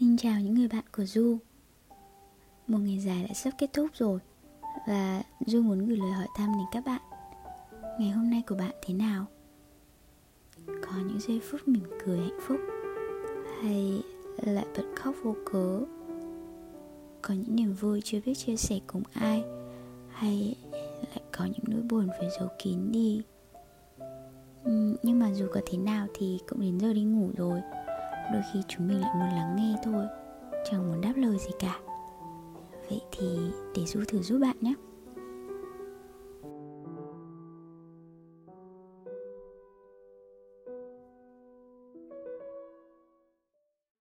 Xin chào những người bạn của Du Một ngày dài đã sắp kết thúc rồi Và Du muốn gửi lời hỏi thăm đến các bạn. Ngày hôm nay của bạn thế nào? Có những giây phút mỉm cười hạnh phúc Hay lại bật khóc vô cớ? Có những niềm vui chưa biết chia sẻ cùng ai Hay lại có những nỗi buồn phải giấu kín đi? Nhưng mà dù có thế nào thì cũng đến giờ đi ngủ rồi. Đôi khi chúng mình lại muốn lắng nghe lời gì cả. Vậy thì để du thử giúp bạn nhé.